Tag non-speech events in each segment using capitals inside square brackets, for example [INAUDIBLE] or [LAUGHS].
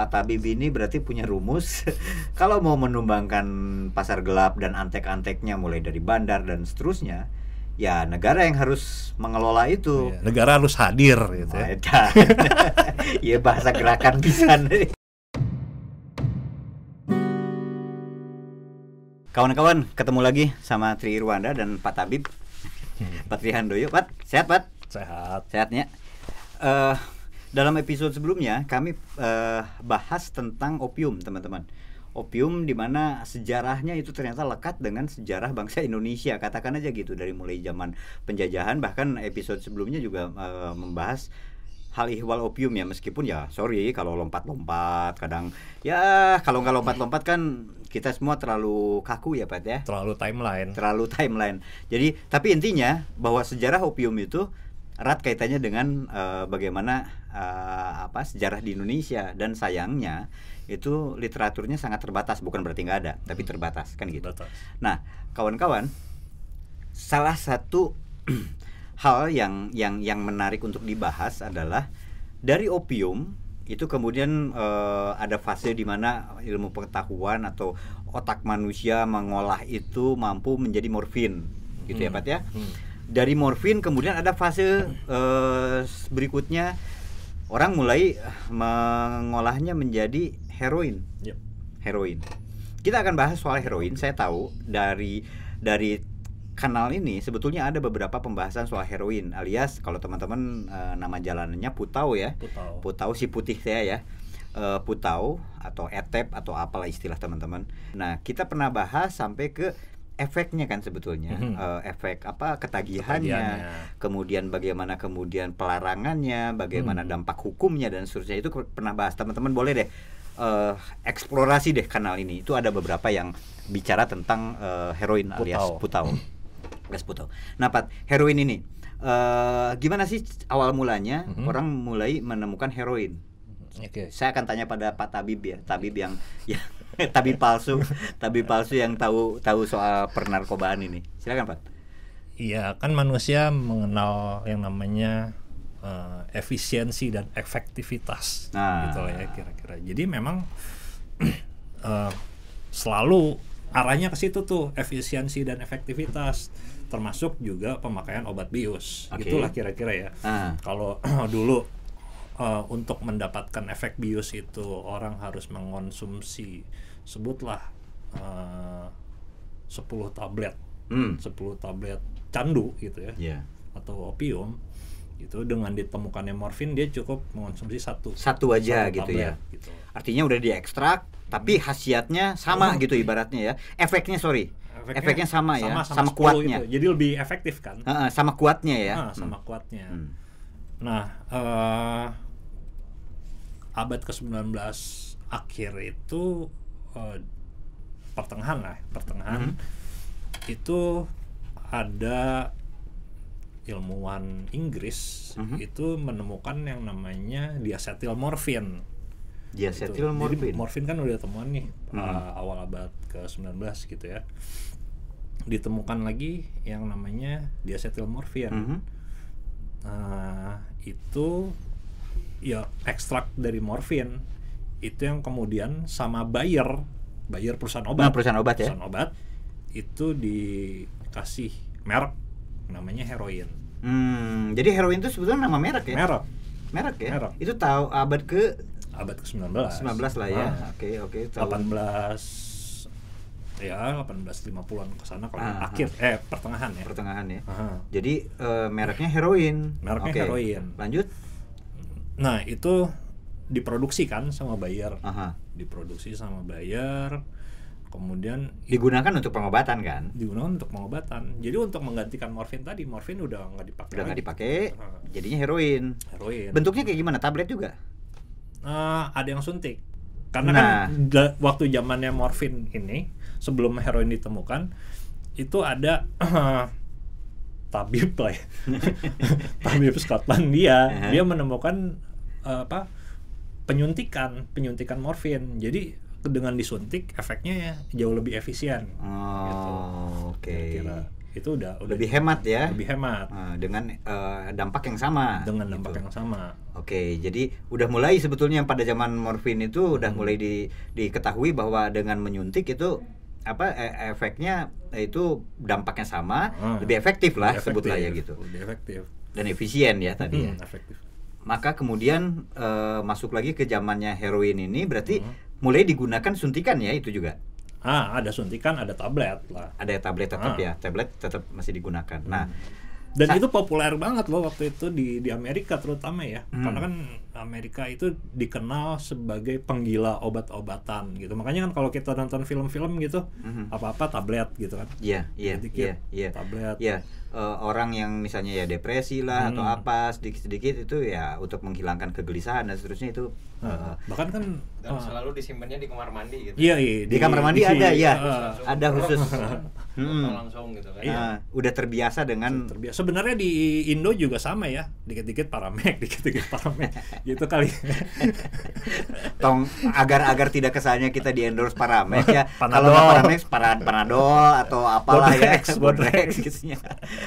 Pak Tabib ini berarti punya rumus [LAUGHS] kalau mau menumbangkan pasar gelap dan antek-anteknya mulai dari bandar dan seterusnya, ya negara yang harus mengelola itu. Iya, negara harus hadir gitu ya. [LAUGHS] Ya bahasa gerakan bisa nih. Kawan-kawan, ketemu lagi sama Tri Irwanda dan Pak Tabib. [LAUGHS] Pak Tri Handoyo, Pak. Sehat, Pak? Sehat. Sehatnya. Eh dalam episode sebelumnya kami eh, bahas tentang opium, teman-teman. Opium di mana sejarahnya itu ternyata lekat dengan sejarah bangsa [LAUGHS] Indonesia. Katakan aja gitu dari mulai zaman penjajahan bahkan episode sebelumnya juga eh, membahas hal ihwal opium ya meskipun ya sorry kalau lompat-lompat kadang ya kalau nggak lompat-lompat kan kita semua terlalu kaku ya Pat ya Terlalu timeline. terlalu timeline. Jadi tapi intinya bahwa sejarah opium itu erat kaitannya dengan eh, bagaimana eh, apa sejarah di Indonesia dan sayangnya itu literaturnya sangat terbatas bukan berarti nggak ada tapi terbatas kan gitu. Batas. Nah kawan-kawan salah satu [CLEARS THROAT] hal yang yang yang menarik untuk dibahas adalah dari opium itu kemudian eh, ada fase di mana ilmu pengetahuan atau otak manusia mengolah itu mampu menjadi morfin gitu ya Hmm. Pat ya Hmm. Dari morfin kemudian ada fase eh, berikutnya orang mulai mengolahnya menjadi heroin Yep. heroin. Kita akan bahas soal heroin. Saya tahu dari dari kanal ini sebetulnya ada beberapa pembahasan soal heroin alias kalau teman-teman eh, nama jalanannya Putau ya. Putau. Putau si putih saya ya. Eh, Putau atau etep atau apalah istilah teman-teman. Nah, kita pernah bahas sampai ke efeknya kan sebetulnya. Mhm. Eh, efek apa ketagihannya, Ketagihannya. kemudian bagaimana kemudian pelarangannya, bagaimana Hmm. dampak hukumnya dan seterusnya itu pernah bahas teman-teman boleh deh eh, eksplorasi deh kanal ini itu ada beberapa yang bicara tentang eh, heroin alias putau alias putau. Nah Pat heroin ini eh, gimana sih awal mulanya Mhm. orang mulai menemukan heroin? Oke. Saya akan tanya pada Pak Tabib ya, Tabib yang ya [LAUGHS] tabib palsu, tabib palsu yang tahu tahu soal pernarkobaan ini. Silakan Pak. Iya, kan manusia mengenal yang namanya eh, efisiensi dan efektivitas Nah. gitu ya kira-kira. Jadi memang [CLEARS THROAT] eh, selalu arahnya ke situ tuh efisiensi dan efektivitas termasuk juga pemakaian obat bius. Oke. Itulah kira-kira ya. Ah. Kalau [CLEARS THROAT] dulu eh, untuk mendapatkan efek bius itu orang harus mengonsumsi sebutlah eh, 10 tablet Hmm. 10 tablet candu gitu ya Ya. atau opium itu dengan ditemukannya morfin dia cukup mengonsumsi satu Satu aja satu gitu tablet, ya. gitu. Artinya udah diekstrak, tapi khasiatnya sama gitu ibaratnya ya. Efeknya sorry, efeknya, sama, ya, sama, 10 kuatnya, itu. jadi lebih efektif kan Heeh, sama kuatnya ya. Ah, sama kuatnya Hmm. nah eh, abad ke-19 akhir itu eh, pertengahan lah pertengahan Mhm. itu ada ilmuwan Inggris Mhm. itu menemukan yang namanya diasetil morfin. Diasetil morfin. Jadi morfin kan udah temuan nih Mhm. uh, awal abad ke-19 gitu ya. Ditemukan lagi yang namanya diasetil morfin. Mhm. Nah, itu ya ekstrak dari morfin itu yang kemudian sama Bayer, Bayer perusahaan obat. Nah, perusahaan obat ya. Perusahaan obat itu dikasih merek namanya heroin. Hmm, jadi heroin itu sebetulnya nama merek ya? Merek Merek ya? Merek. Itu tahu abad ke abad ke-19. 19 lah ya. Ah, Oke, oke. tahu. 18 ya 1850-an ke sana kalau Ah, akhir eh pertengahan ya. pertengahan ya. Aha. Jadi eh, mereknya heroin. Mereknya Oke. heroin. Lanjut. Nah, itu diproduksi kan sama Bayer. Aha. Diproduksi sama Bayer. Kemudian Digunakan untuk pengobatan kan? digunakan untuk pengobatan. Jadi untuk menggantikan morfin tadi, morfin udah nggak dipakai. Udah nggak dipakai, jadinya heroin. heroin. Bentuknya kayak gimana? Tablet juga? Eh, ada yang suntik. Karena Nah. kan da- waktu zamannya morfin ini sebelum heroin ditemukan itu ada [CLEARS THROAT] tabib lah ya. [LAUGHS] tabib Skotlandia dia menemukan eh, apa penyuntikan penyuntikan morfin jadi dengan disuntik efeknya ya jauh lebih efisien Oh, oke. kira-kira. itu udah udah lebih hemat ya lebih hemat Ah, dengan eh, dampak yang sama dengan gitu. dampak yang sama. Oke, jadi udah mulai sebetulnya pada zaman morfin itu udah Hmm. mulai di, diketahui bahwa dengan menyuntik itu apa e- efeknya itu dampaknya sama, Ah. lebih efektif lah sebutlah ya gitu Lebih efektif. dan efisien ya tadi ya. Hmm, efektif. Maka kemudian eh, masuk lagi ke zamannya heroin ini berarti Hmm. mulai digunakan suntikan ya itu juga. Ah, ada suntikan, ada tablet lah. Ada tablet tetap Ah. ya, tablet tetap masih digunakan. Nah, Dan Sa- itu populer banget loh waktu itu di di Amerika terutama ya. Hmm. Karena kan Amerika itu dikenal sebagai penggila obat-obatan gitu. Makanya kan kalau kita nonton film-film gitu, Mhm. apa-apa tablet gitu kan. Iya, iya, iya, iya. tablet. Iya, eh, orang yang misalnya ya depresi lah atau Hmm. apa sedikit-sedikit itu ya untuk menghilangkan kegelisahan dan seterusnya itu eh, bahkan kan dan ah, selalu disimpannya di kamar mandi gitu Iya, iya. Di kamar mandi ada, iya. ah, Langsung ada khusus. langsung, Hmm. langsung gitu kan Iya. eh, udah terbiasa dengan terbiasa. Sebenarnya di Indo juga sama ya, dikit-dikit paramek, [LAUGHS] dikit-dikit paramek, gitu kali. [LAUGHS] tong agar-agar tidak kesannya kita di endorse Paramex ya. [LAUGHS] Kalau Panadol. nggak Paramex, para, Panadol atau apalah Bodrex, ya, Bodrex. gitu ya.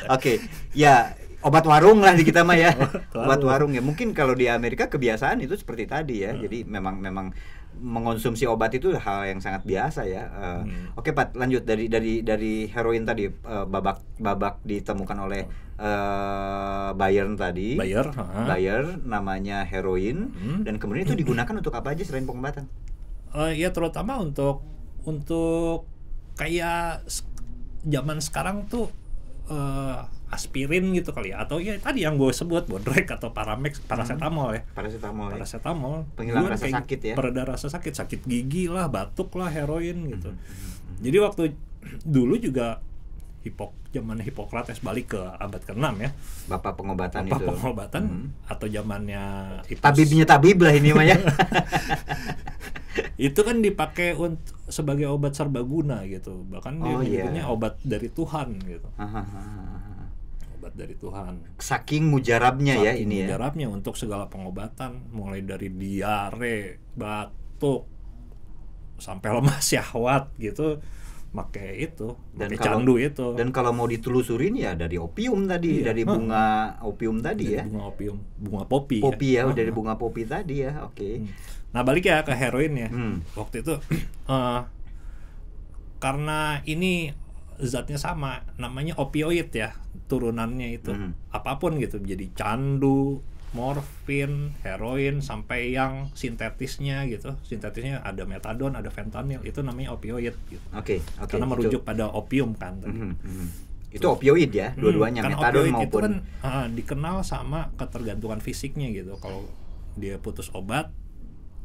Oke, ya obat warung lah di kita mah ya. [LAUGHS] Obat warung. ya. Mungkin kalau di Amerika kebiasaan itu seperti tadi ya. Jadi memang memang mengonsumsi obat itu hal yang sangat biasa ya. Eh, Hmm. Oke, Pat, lanjut dari dari dari heroin tadi eh, babak babak ditemukan oleh eh, Bayern tadi. Bayer, ah. Bayer namanya heroin Hmm. dan kemudian itu digunakan untuk apa aja selain pengobatan? Eh, ya terutama untuk untuk kayak zaman sekarang tuh eh, aspirin gitu kali ya atau ya tadi yang gue sebut bodrek atau paramex paracetamol ya Paracetamol. ya? paracetamol Penghilang rasa kayak sakit ya? pereda rasa sakit sakit gigi lah batuk lah heroin gitu Hmm, jadi waktu [CLEARS THROAT] dulu juga hipok zaman Hipokrates balik ke abad ke-6 ya Bapak pengobatan apa itu. pengobatan Hmm. atau zamannya Hippos- Tabibnya tabib lah ini mah ya. [LAUGHS] itu kan dipakai untuk sebagai obat serbaguna gitu bahkan dia Oh, iya. menyebutnya obat dari Tuhan gitu obat dari Tuhan Saking mujarabnya ya Saking ini ya. mujarabnya untuk segala pengobatan mulai dari diare batuk sampai lemah syahwat gitu pakai itu Dan kalau- candu itu Dan kalau mau ditelusurin ya dari opium tadi, Iya. dari bunga opium tadi Dari ya. bunga opium bunga popi Popi ya, Ah. dari bunga popi tadi ya. Oke. Hmm. Nah balik ya ke heroin ya. Hmm. Waktu itu [CLEARS THROAT] eh, karena ini zatnya sama, namanya opioid ya turunannya itu Hmm. apa pun gitu, jadi candu, morfin, heroin sampai yang sintetisnya gitu. Sintetisnya ada metadon, ada fentanyl, itu namanya opioid gitu. Oke, oke. Karena itu. merujuk pada opium kan tadi. Mhm, mhm. Itu opioid ya, dua-duanya Hmm, metadon opioid itu maupun kan ah, dikenal sama ketergantungan fisiknya gitu. Kalau dia putus obat,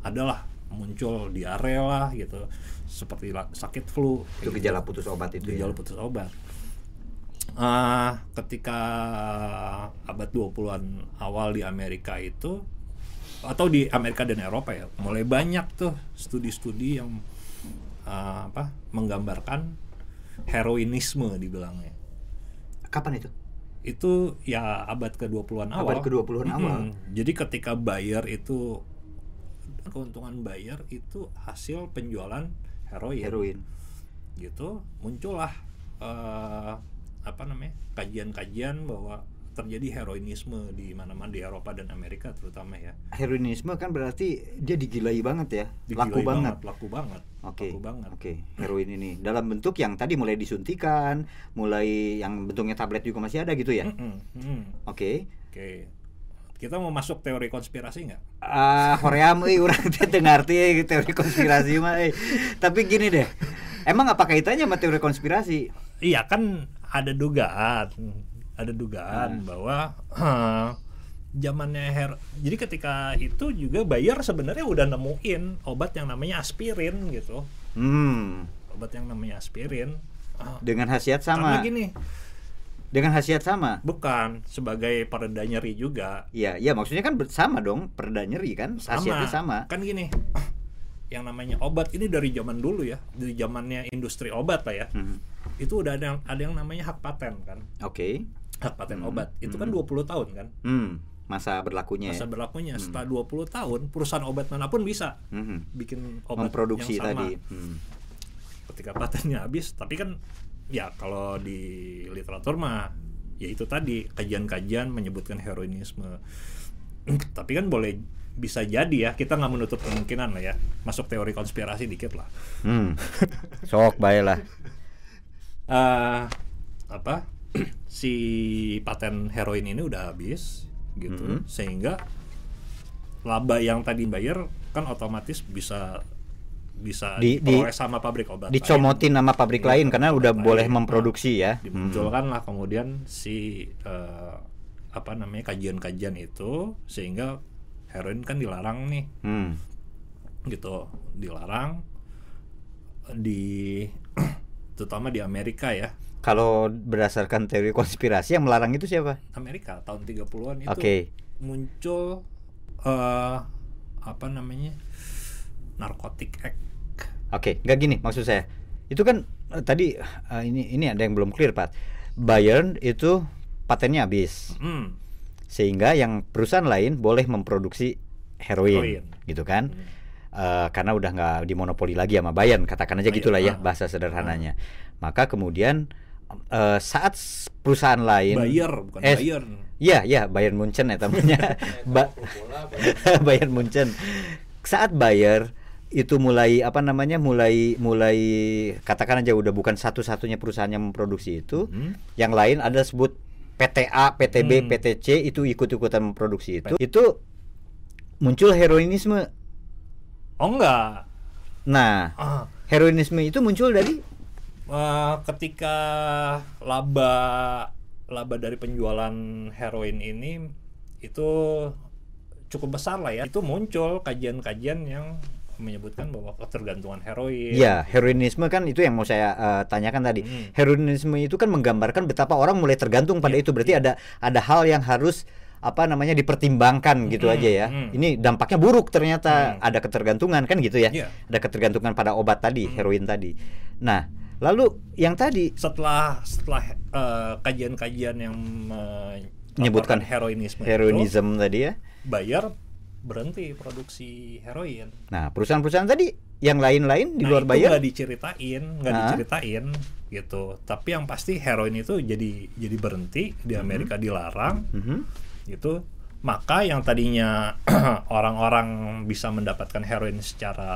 adalah muncul diare lah gitu, seperti sakit flu. itu kayak gejala gitu. putus obat itu Gejala ya. putus obat. Ah, ketika abad 20-an awal di Amerika itu atau di Amerika dan Eropa ya, mulai banyak tuh studi-studi yang ah, apa menggambarkan heroinisme dibilangnya Kapan itu? itu ya abad ke-20-an awal. Abad ke-20-an awal. Mm-mm. Jadi ketika Bayer itu keuntungan Bayer itu hasil penjualan heroin, Heroin. gitu, muncullah eh, apa namanya? kajian-kajian bahwa terjadi heroinisme di mana-mana di Eropa dan Amerika terutama ya. Heroinisme kan berarti dia digilai banget ya. laku Digilai banget. laku banget. Oke. Laku banget. Oke, heroin ini dalam bentuk yang tadi mulai disuntikan, mulai yang bentuknya tablet juga masih ada gitu ya. Mm. Oke. Oke. Kita mau masuk teori konspirasi nggak? Ah, hoream euy urang teh teu ngarti teori konspirasi mah euy. Tapi gini deh. Emang apa kaitannya sama teori konspirasi? Iya kan ada dugaan, ada dugaan Hmm. bahwa eh, [CLEARS THROAT] zamannya her. Jadi ketika itu juga Bayer sebenarnya udah nemuin obat yang namanya aspirin gitu, Hmm, obat yang namanya aspirin. Ah, dengan khasiat sama. Karena gini, Dengan khasiat sama. bukan sebagai pereda nyeri juga. Iya, iya maksudnya kan sama dong, pereda nyeri kan, khasiatnya sama. Kan gini, [CLEARS THROAT] yang namanya obat ini dari zaman dulu ya, dari zamannya industri obat lah ya. Hmm, Itu udah ada yang, ada yang namanya hak paten kan, Oke. hak paten Hmm, obat. Itu kan hmm. 20 tahun kan. Hmm, masa berlakunya masa ya. berlakunya setelah 20 tahun perusahaan obat mana pun bisa Mhm. bikin obat Memproduksi yang sama tadi. Hmm. ketika patennya habis tapi kan ya kalau di literatur mah ya itu tadi kajian-kajian menyebutkan heroinisme [CLEARS THROAT] tapi kan boleh bisa jadi ya kita nggak menutup kemungkinan lah ya masuk teori konspirasi dikit lah Hmm. [LAUGHS] Sok bae lah. eh apa [CLEARS THROAT] si paten heroin ini udah habis gitu Mhm. sehingga laba yang tadi bayar kan otomatis bisa bisa Di- di- sama pabrik obat lain. Dicomotin nama pabrik Iya, lain karena udah pabrik boleh lain. memproduksi ya. Hmm. dimunculkan lah kemudian si eh, apa namanya kajian-kajian itu sehingga heroin kan dilarang nih Hmm. gitu dilarang di [CLEARS THROAT] terutama di Amerika ya Kalau berdasarkan teori konspirasi yang melarang itu siapa? Amerika tahun 30-an itu Oke. muncul eh apa namanya narkotik act Oke, nggak gini maksud saya. Itu kan eh, tadi eh, ini ini ada yang belum clear, Pak. Bayern itu patennya habis. Hmm, Sehingga yang perusahaan lain boleh memproduksi heroin, Heroin. gitu kan? Eh, karena udah nggak dimonopoli lagi sama Bayern, katakan aja Bayern, gitulah ya ah. bahasa sederhananya. Maka kemudian eh, saat perusahaan lain Bayer bukan eh, Bayern Iya, iya, Bayern Munchen ya namanya. [LAUGHS] ba [LAUGHS] Bayern Munchen. Saat Bayer itu mulai apa namanya mulai mulai katakan aja udah bukan satu-satunya perusahaan yang memproduksi itu Hmm. yang lain ada sebut PTA, PTB, Hmm. PTC itu ikut-ikutan memproduksi itu. Itu muncul heroinisme. Oh enggak. Nah ah, heroinisme itu muncul dari? Eh, ketika laba laba dari penjualan heroin ini itu cukup besar lah ya. Itu muncul kajian-kajian yang menyebutkan bahwa ketergantungan heroin ya heroinisme kan itu yang mau saya eh, tanyakan tadi Hmm. heroinisme itu kan menggambarkan betapa orang mulai tergantung pada Iya, itu berarti ada ada hal yang harus apa namanya dipertimbangkan gitu Hmm, aja ya hmm. ini dampaknya buruk ternyata Hmm. ada ketergantungan kan gitu ya Iya. ada ketergantungan pada obat tadi Hmm. heroin tadi nah lalu yang tadi setelah setelah eh, kajian-kajian yang Menyebutkan melaporkan heroinisme itu, heroinism tadi ya Bayer berhenti produksi heroin. Nah perusahaan-perusahaan tadi yang lain-lain di Nah, luar itu Bayer nggak diceritain nggak Ah. diceritain gitu. Tapi yang pasti heroin itu jadi jadi berhenti di Amerika dilarang. Mhm. gitu. Maka yang tadinya [CLEARS THROAT] orang-orang bisa mendapatkan heroin secara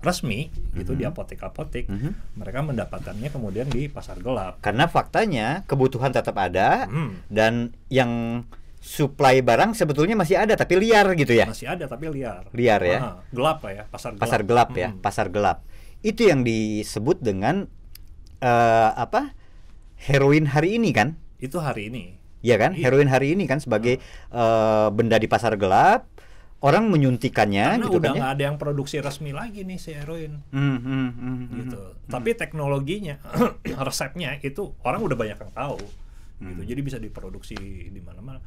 resmi gitu di apotek-apotek Mhm. mereka mendapatkannya kemudian di pasar gelap. Karena faktanya kebutuhan tetap ada Hmm, dan yang supply barang sebetulnya masih ada tapi liar gitu ya masih ada tapi liar liar ya Ah, gelap lah ya pasar gelap pasar gelap ya Hmm. pasar gelap itu yang disebut dengan eh, apa heroin hari ini kan itu hari ini ya kan Iya. heroin hari ini kan sebagai eh, benda di pasar gelap orang menyuntikannya karena gitu udah kan ya nggak ada yang produksi resmi lagi nih si heroin Hmm, hmm, hmm, hmm, gitu. hmm. Tapi teknologinya, [CLEARS THROAT] resepnya itu orang udah banyak yang tahu. Gitu. Hmm. Jadi bisa diproduksi di mana-mana.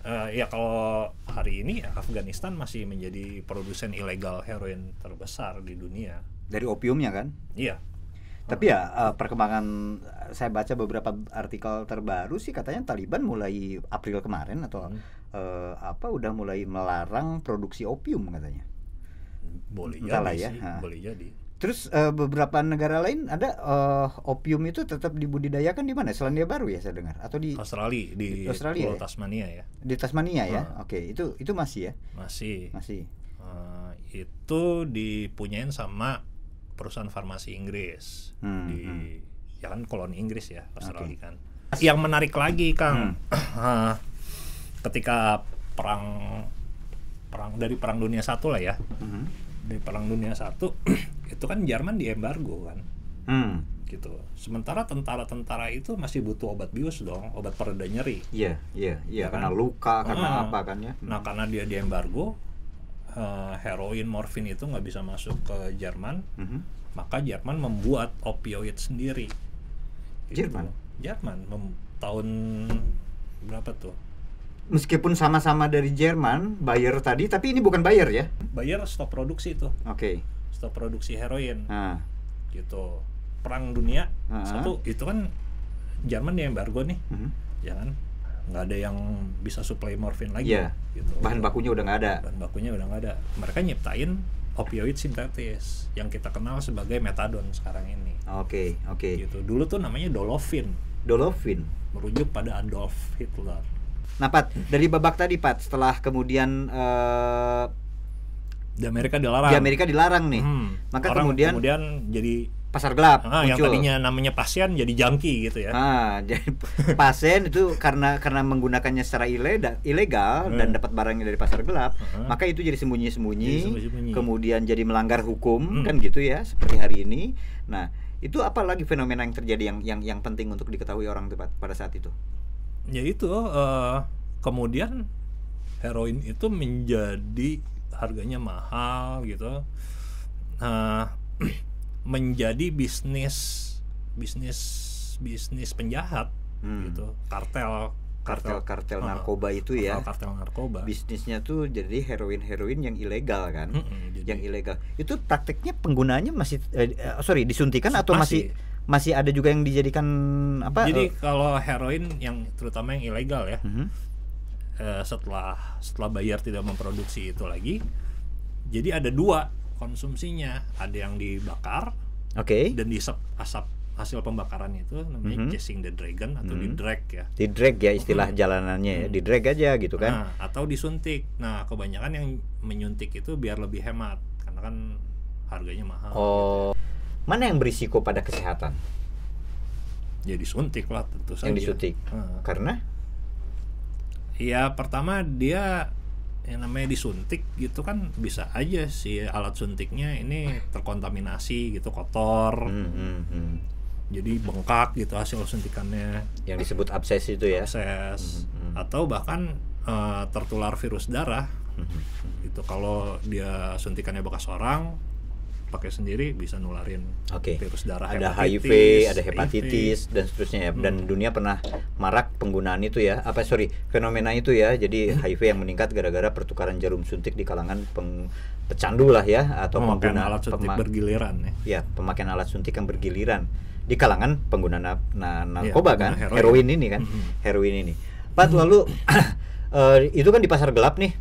Eh, ya kalau hari ini ya Afghanistan masih menjadi produsen ilegal heroin terbesar di dunia. dari opiumnya kan Iya. tapi ya eh, perkembangan eh, saya baca beberapa artikel terbaru sih katanya Taliban mulai April kemarin atau Hmm. eh, apa udah mulai melarang produksi opium katanya Boleh Entahlah jadi ya, sih, ha. boleh jadi. Terus eh, beberapa negara lain ada eh, opium itu tetap dibudidayakan di mana? Selandia Baru ya saya dengar atau di Australia di Australia Pulau ya? Tasmania ya. di Tasmania ya? Ah. Oke, itu itu masih ya? Masih. Masih. Eh, itu dipunyain sama perusahaan farmasi Inggris Hmm, di hmm. ya kan koloni Inggris ya Australia Oke. kan. Yang menarik lagi Kang, Hmm. ketika perang perang dari perang dunia satu lah ya Mhm. dari perang dunia satu [CLEARS THROAT] itu kan Jerman diembargo kan Hmm. gitu. Sementara tentara-tentara itu masih butuh obat bius dong, obat pereda nyeri. Iya, iya, iya Ya karena kan? luka, karena Ah. apa kan ya? Nah karena dia diembargo, eh, heroin, morfin itu nggak bisa masuk ke Jerman, Mhm. maka Jerman membuat opioid sendiri. Gitu. Jerman? Jerman mem- tahun berapa tuh? Meskipun sama-sama dari Jerman, Bayer tadi, tapi ini bukan Bayer ya? Bayer stop produksi tuh, Oke. Stop produksi heroin, Nah, gitu. Perang dunia Ah. satu itu kan Jerman diembargo nih, mhm. ya kan? Nggak ada yang bisa supply morfin lagi, Iya. gitu. bahan bakunya udah nggak ada. bahan bakunya udah nggak ada. Mereka nyiptain opioid sintetis yang kita kenal sebagai metadon sekarang ini. Oke, oke. Gitu. Dulu tuh namanya Dolofin, Dolofin. merujuk pada Adolf Hitler. Nah, Pat, dari babak tadi, Pat, setelah kemudian eh, Di Amerika dilarang. di Amerika dilarang nih, Hmm. maka Orang kemudian, kemudian jadi pasar gelap ah, yang tadinya namanya pasien jadi junkie gitu ya. Ah, [LAUGHS] jadi pasien itu karena karena menggunakannya secara ilegal, ilegal dan Hmm. dapat barangnya dari pasar gelap, Hmm. maka itu jadi sembunyi-sembunyi, kemudian jadi melanggar hukum Hmm. kan gitu ya, seperti hari ini. Nah, itu apa lagi fenomena yang terjadi yang yang yang penting untuk diketahui orang tepat pada saat itu? ya itu eh, kemudian heroin itu menjadi harganya mahal gitu Nah, [CLEARS THROAT] menjadi bisnis bisnis bisnis penjahat Hmm. gitu kartel Kartel-kartel Ah, narkoba itu ya. kartel narkoba Bisnisnya tuh jadi heroin-heroin yang ilegal kan. Mm-mm, jadi- Yang ilegal. Itu prakteknya penggunaannya masih eh, eh, sorry disuntikan atau masih masih ada juga yang dijadikan apa? jadi eh, kalau heroin yang terutama yang ilegal ya mhm. Eh, setelah setelah bayar tidak memproduksi itu lagi jadi ada dua konsumsinya ada yang dibakar Oke. dan diisap asap hasil pembakaran itu namanya Mhm. chasing the dragon atau Mhm. di drag ya Di drag ya istilah jalanannya ya. Di drag aja gitu kan. Nah, atau disuntik nah kebanyakan yang menyuntik itu biar lebih hemat karena kan harganya mahal Oh. Mana yang berisiko pada kesehatan? ya disuntik lah tentu saja Yang disuntik. Nah, Karena ya pertama dia yang namanya disuntik gitu kan bisa aja si alat suntiknya ini terkontaminasi gitu kotor Hmm, hmm, hmm. jadi bengkak gitu hasil suntikannya yang disebut abses itu ya. abses Hmm, hmm. atau bahkan eh, tertular virus darah Hmm, itu kalau dia suntikannya bekas orang pakai sendiri bisa nularin Oke. virus darah Ada HIV, ada hepatitis dan seterusnya ya. Dan Hmm. dunia pernah marak penggunaan itu ya. Apa sorry, fenomena itu ya. Jadi Hmm. HIV yang meningkat gara-gara pertukaran jarum suntik di kalangan peng pecandu lah ya atau pemakaian pengguna alat suntik pema- bergiliran ya ya pemakaian alat suntik yang bergiliran di kalangan pengguna na- na- narkoba kan pengguna heroin. heroin. ini kan Mhm. heroin ini Pat lalu [COUGHS] eh, itu kan di pasar gelap nih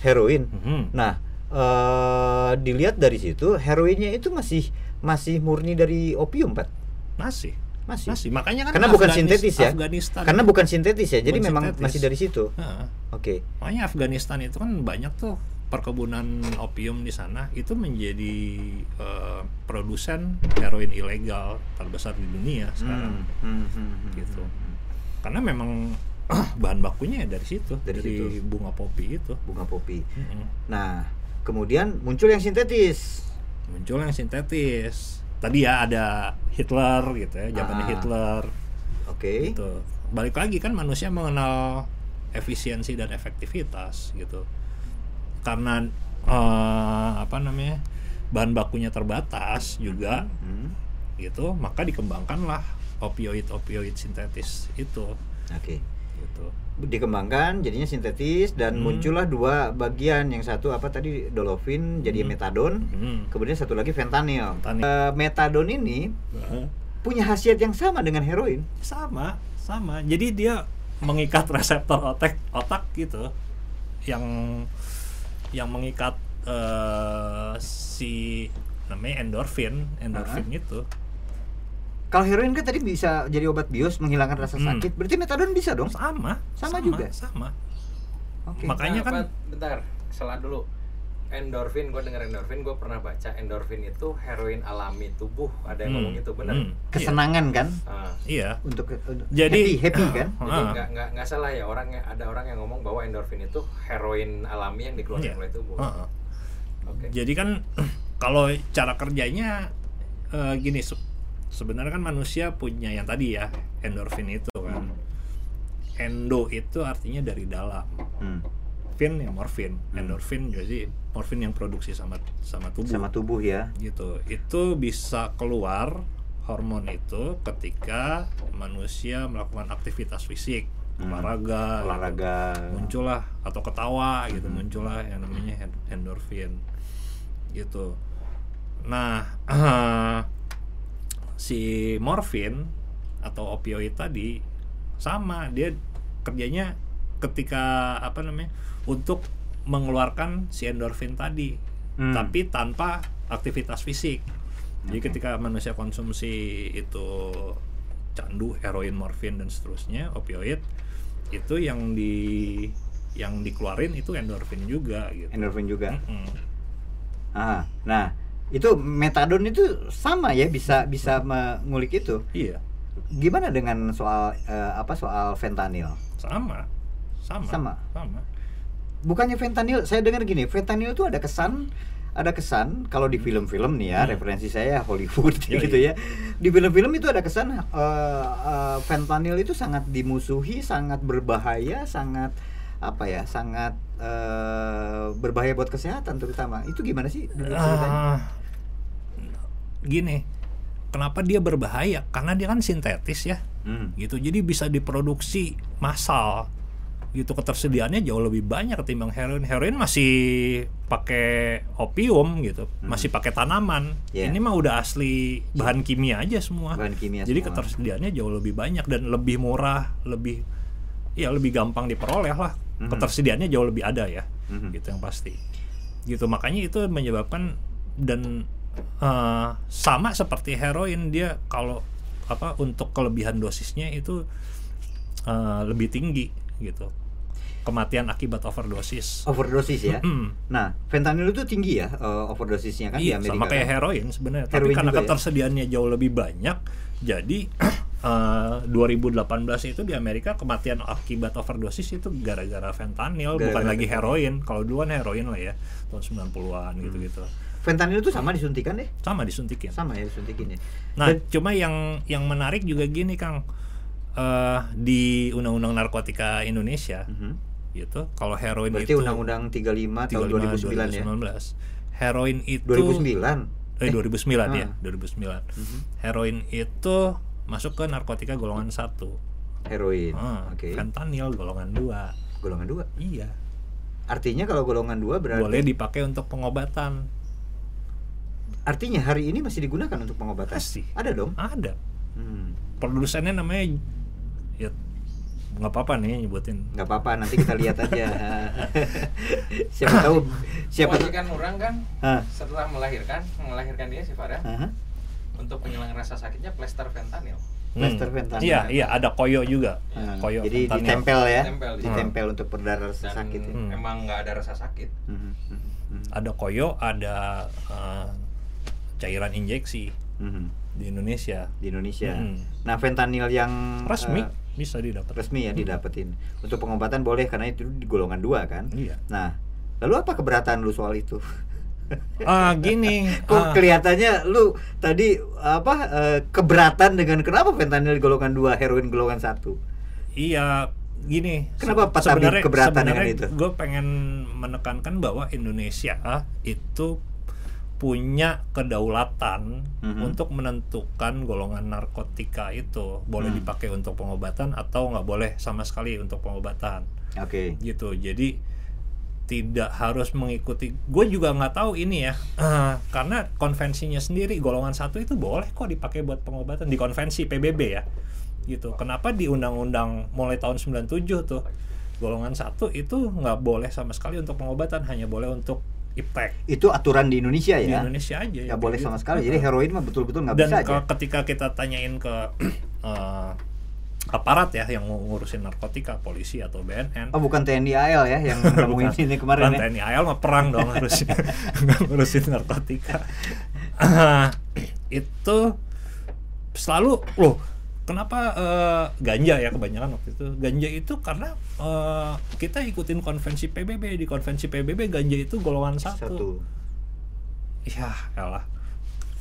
heroin Mhm. nah eh, dilihat dari situ heroinnya itu masih masih murni dari opium Pat masih masih, masih makanya kan karena bukan sintetis ya Afghanistan karena bukan sintetis ya jadi memang sintetis. masih dari situ Heeh. oke makanya Afghanistan itu kan banyak tuh perkebunan opium di sana itu menjadi eh, produsen heroin ilegal terbesar di dunia sekarang Hmm, hmm, hmm, hmm, Gitu. hmm. karena memang [CLEARS THROAT] bahan bakunya ya dari situ Dari dari, situ. bunga popi itu bunga popi Mm-mm. nah kemudian muncul yang sintetis. Muncul yang sintetis. Tadi ya ada Hitler gitu ya zamannya Ah. Hitler. Oke. Gitu. Balik lagi kan manusia mengenal efisiensi dan efektivitas gitu. Karena eh, apa namanya bahan bakunya terbatas juga Hmm, gitu maka dikembangkanlah opioid opioid sintetis itu. Oke gitu. Dikembangkan jadinya sintetis dan Hmm. muncullah dua bagian. Yang satu apa tadi? Dolofin jadi Hmm. metadon. Hmm. kemudian satu lagi fentanyl. Fentanyl. Eh, metadon ini Nah, punya khasiat yang sama dengan heroin. Sama sama. Jadi dia mengikat reseptor otak otak gitu yang yang mengikat eh, si namanya endorfin endorfin itu kalau heroin kan tadi bisa jadi obat bius menghilangkan rasa Hmm. sakit berarti metadon bisa dong sama Sama juga? sama oke Makanya Nah, kan- Pat, bentar, salah dulu. Endorfin, gue denger endorfin, gue pernah baca endorfin itu heroin alami tubuh. Ada yang Hmm. ngomong gitu, benar? Hmm. kesenangan kan Ah. iya untuk untuk Jadi- happy happy kan Jadi Ah. nggak nggak nggak salah ya orang yang ada orang yang ngomong bahwa endorfin itu heroin alami yang dikeluarkan Iya. oleh tubuh. Heeh. Oke. jadi kan [CLEARS THROAT] kalau cara kerjanya eh, gini sebenarnya kan manusia punya yang tadi ya endorfin itu kan. Endo itu artinya dari dalam. Hmm, fin ya morfin. Hmm. endorfin jadi morfin yang produksi sama sama tubuh. Sama tubuh ya. Gitu. Itu bisa keluar hormon itu ketika manusia melakukan aktivitas fisik. Hmm. olahraga gitu. olahraga. Muncullah atau ketawa gitu. Hmm. muncullah yang namanya en- endorfin. Gitu. Nah [CLEARS THROAT] si morfin atau opioid tadi sama dia kerjanya ketika apa namanya untuk mengeluarkan si endorfin tadi Hmm. tapi tanpa aktivitas fisik. Jadi Oke. ketika manusia konsumsi itu candu, heroin, morfin dan seterusnya, opioid itu yang di yang dikeluarin itu endorfin juga gitu. endorfin juga Mm-mm. ah nah itu metadon itu sama ya bisa bisa mengulik itu Iya, gimana dengan soal eh, apa soal fentanyl sama. Sama. Sama. Sama. bukannya fentanyl saya dengar gini fentanyl itu ada kesan ada kesan kalau di film-film nih ya Hmm. referensi saya Hollywood [LAUGHS] Yoi. gitu ya di film-film itu ada kesan eh, eh, fentanyl itu sangat dimusuhi sangat berbahaya sangat apa ya sangat eh, berbahaya buat kesehatan terutama itu gimana sih? Ah, gini, kenapa dia berbahaya? Karena dia kan sintetis ya, Hmm. gitu. Jadi bisa diproduksi massal, gitu. Ketersediaannya jauh lebih banyak ketimbang heroin. Heroin masih pakai opium gitu, masih pakai tanaman. Yeah. Ini mah udah asli bahan kimia aja semua. Bahan kimia Jadi semua. ketersediaannya jauh lebih banyak dan lebih murah, lebih ya lebih gampang diperoleh lah. Mhm. Ketersediaannya jauh lebih ada ya Mhm. gitu yang pasti gitu makanya itu menyebabkan dan eh, sama seperti heroin dia kalau apa untuk kelebihan dosisnya itu eh, lebih tinggi gitu kematian akibat overdosis overdosis ya Mm. nah fentanyl itu tinggi ya eh, overdosisnya kan iya di Amerika sama kayak kan? heroin sebenarnya tapi karena ya? ketersediaannya jauh lebih banyak jadi [CLEARS THROAT] [CLEARS THROAT] eh, 2018 itu di Amerika kematian akibat overdosis itu gara-gara fentanyl bukan Gara-gara lagi fentanyl. heroin kalau duluan heroin lah ya tahun 90-an gitu-gitu fentanyl itu sama disuntikan deh sama disuntikin sama ya disuntikin ya Nah, Dan- cuma yang yang menarik juga gini, Kang. Eh, di Undang-Undang Narkotika Indonesia Mhm. gitu, kalau heroin berarti itu undang-undang 35 tahun 35 2009 ya 2019. Heroin itu 2009 eh 2009 ya, Ah. 2009. Mhm. Heroin itu masuk ke narkotika golongan 1. heroin Ah, oke Fentanyl golongan 2. golongan dua Iya. artinya kalau golongan dua berarti Boleh dipakai untuk pengobatan. artinya hari ini masih digunakan untuk pengobatan Masih. ada dong Ada. hmm. Produsennya namanya ya nggak apa-apa nih nyebutin. nggak apa-apa nanti kita lihat aja [LAUGHS] siapa tahu siapa tahu Kewajikan orang kan setelah melahirkan, melahirkan dia si Farah Aha. Untuk penghilangkan rasa sakitnya plester fentanyl. Plaster fentanyl. Iya, iya ada koyo juga. Ah, Koyo jadi fentanyl. ditempel ya Ditempel di- ditempel untuk perdara rasa Dan sakit ya. Hmm. emang nggak ada rasa sakit. Mhm, mhm, mhm, Ada koyo, ada eh, cairan injeksi mhm. di Indonesia. di Indonesia Hmm. nah fentanyl yang Resmi eh, bisa didapat. resmi ya didapetin untuk pengobatan boleh karena itu di golongan dua kan Iya. nah lalu apa keberatan lu soal itu [LAUGHS] Ah, gini. kok ah, kelihatannya lu tadi apa eh, keberatan dengan kenapa fentanyl golongan dua heroin golongan satu iya, gini. Kenapa Pak Tabib keberatan dengan itu? Gue pengen menekankan bahwa Indonesia itu punya kedaulatan Mhm. untuk menentukan golongan narkotika itu boleh Hmm. dipakai untuk pengobatan atau nggak boleh sama sekali untuk pengobatan. oke gitu jadi tidak harus mengikuti. Gue juga nggak tahu ini ya. Eh, karena konvensinya sendiri golongan satu itu boleh kok dipakai buat pengobatan di konvensi PBB ya. Gitu. Kenapa di undang-undang mulai tahun 97 tuh golongan satu itu nggak boleh sama sekali untuk pengobatan hanya boleh untuk iptek itu aturan di Indonesia di ya Indonesia aja ya nggak boleh kayak sama gitu. sekali. Jadi heroin mah betul-betul nggak dan bisa aja. kalau ketika kita tanyain ke [CLEARS THROAT] eh, aparat ya yang ngurusin narkotika polisi atau BNN oh bukan TNI AL ya yang [LAUGHS] nemuin Bukan. ini kemarin Bukan ya? TNI AL mah perang dong [LAUGHS] harusnya [LAUGHS] ngurusin narkotika. Ah, [CLEARS THROAT] itu selalu loh kenapa eh, ganja ya kebanyakan waktu itu? Ganja itu karena eh, kita ikutin konvensi PBB di konvensi PBB ganja itu golongan satu, satu. Ya elah